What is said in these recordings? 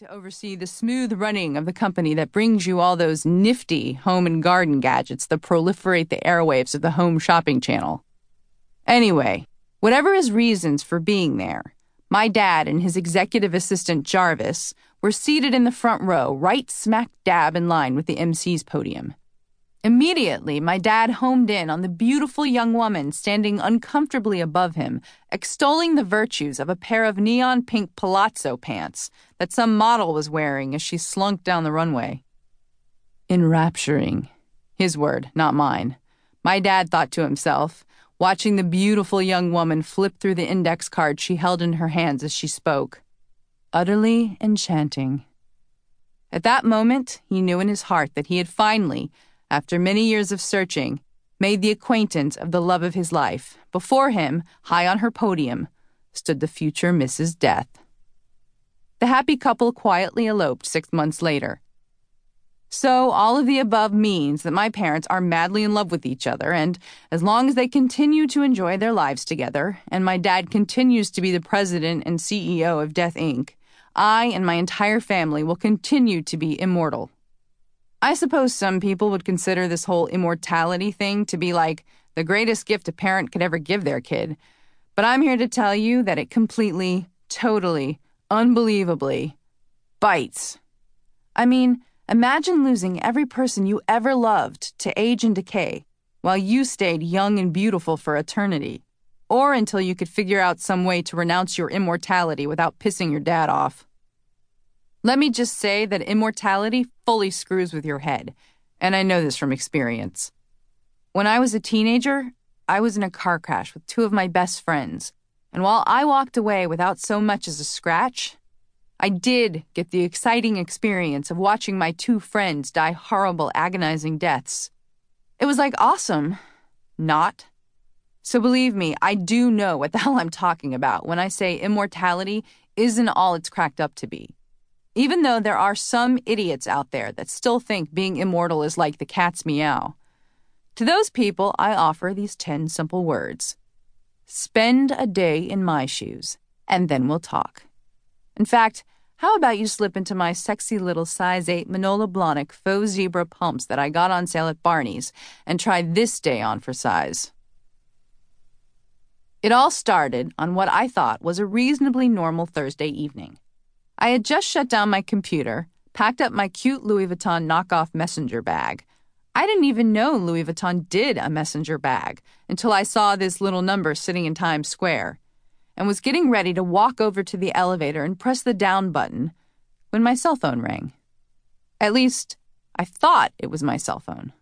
to oversee the smooth running of the company that brings you all those nifty home and garden gadgets that proliferate the airwaves of the home shopping channel. Anyway, whatever his reasons for being there, my dad and his executive assistant Jarvis were seated in the front row, right smack dab in line with the MC's podium. Immediately, my dad homed in on the beautiful young woman standing uncomfortably above him, extolling the virtues of a pair of neon pink palazzo pants that some model was wearing as she slunk down the runway. Enrapturing. His word, not mine. My dad thought to himself, watching the beautiful young woman flip through the index card she held in her hands as she spoke. Utterly enchanting. At that moment, he knew in his heart that he had finally, after many years of searching, made the acquaintance of the love of his life. Before him, high on her podium, stood the future Mrs. Death. The happy couple quietly eloped six months later. So, all of the above means that my parents are madly in love with each other, and as long as they continue to enjoy their lives together, and my dad continues to be the president and CEO of Death Inc., I and my entire family will continue to be immortal. I suppose some people would consider this whole immortality thing to be like the greatest gift a parent could ever give their kid. But I'm here to tell you that it completely, totally, unbelievably bites. I mean, imagine losing every person you ever loved to age and decay while you stayed young and beautiful for eternity, or until you could figure out some way to renounce your immortality without pissing your dad off. Let me just say that immortality fully screws with your head, and I know this from experience. When I was a teenager, I was in a car crash with two of my best friends, and while I walked away without so much as a scratch, I did get the exciting experience of watching my two friends die horrible, agonizing deaths. It was like awesome. Not. So believe me, I do know what the hell I'm talking about when I say immortality isn't all it's cracked up to be. Even though there are some idiots out there that still think being immortal is like the cat's meow. To those people, I offer these 10 simple words Spend a day in my shoes, and then we'll talk. In fact, how about you slip into my sexy little size 8 Manolo Blahnik faux zebra pumps that I got on sale at Barney's and try this day on for size? It all started on what I thought was a reasonably normal Thursday evening. I had just shut down my computer, packed up my cute Louis Vuitton knockoff messenger bag. I didn't even know Louis Vuitton did a messenger bag until I saw this little number sitting in Times Square and was getting ready to walk over to the elevator and press the down button when my cell phone rang. At least, I thought it was my cell phone.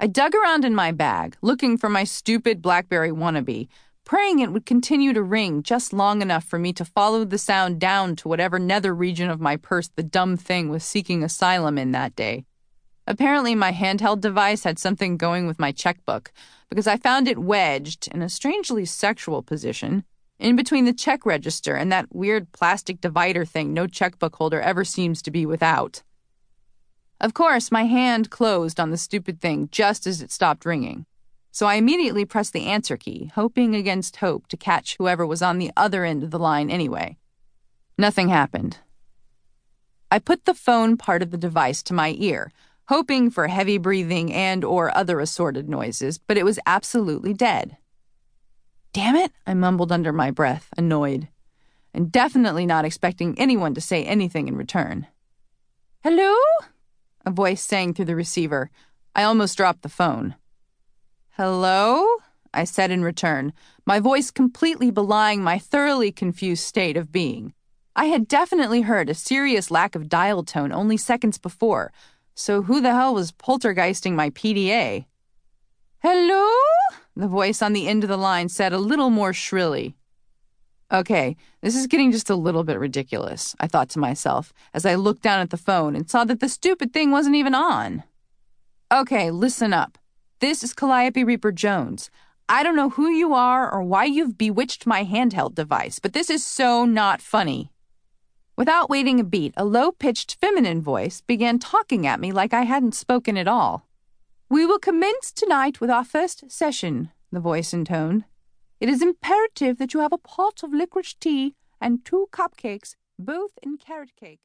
I dug around in my bag, looking for my stupid Blackberry wannabe, praying it would continue to ring just long enough for me to follow the sound down to whatever nether region of my purse the dumb thing was seeking asylum in that day. Apparently, my handheld device had something going with my checkbook because I found it wedged in a strangely sexual position in between the check register and that weird plastic divider thing no checkbook holder ever seems to be without. Of course, my hand closed on the stupid thing just as it stopped ringing so I immediately pressed the answer key, hoping against hope to catch whoever was on the other end of the line anyway. Nothing happened. I put the phone part of the device to my ear, hoping for heavy breathing and or other assorted noises, but it was absolutely dead. Damn it, I mumbled under my breath, annoyed, and definitely not expecting anyone to say anything in return. Hello? A voice sang through the receiver. I almost dropped the phone. Hello? I said in return, my voice completely belying my thoroughly confused state of being. I had definitely heard a serious lack of dial tone only seconds before, so who the hell was poltergeisting my PDA? Hello? The voice on the end of the line said a little more shrilly. Okay, this is getting just a little bit ridiculous, I thought to myself as I looked down at the phone and saw that the stupid thing wasn't even on. Okay, listen up. This is Calliope Reaper Jones. I don't know who you are or why you've bewitched my handheld device, but this is so not funny. Without waiting a beat, a low pitched feminine voice began talking at me like I hadn't spoken at all. We will commence tonight with our first session, the voice intoned. It is imperative that you have a pot of licorice tea and two cupcakes, both in carrot cake.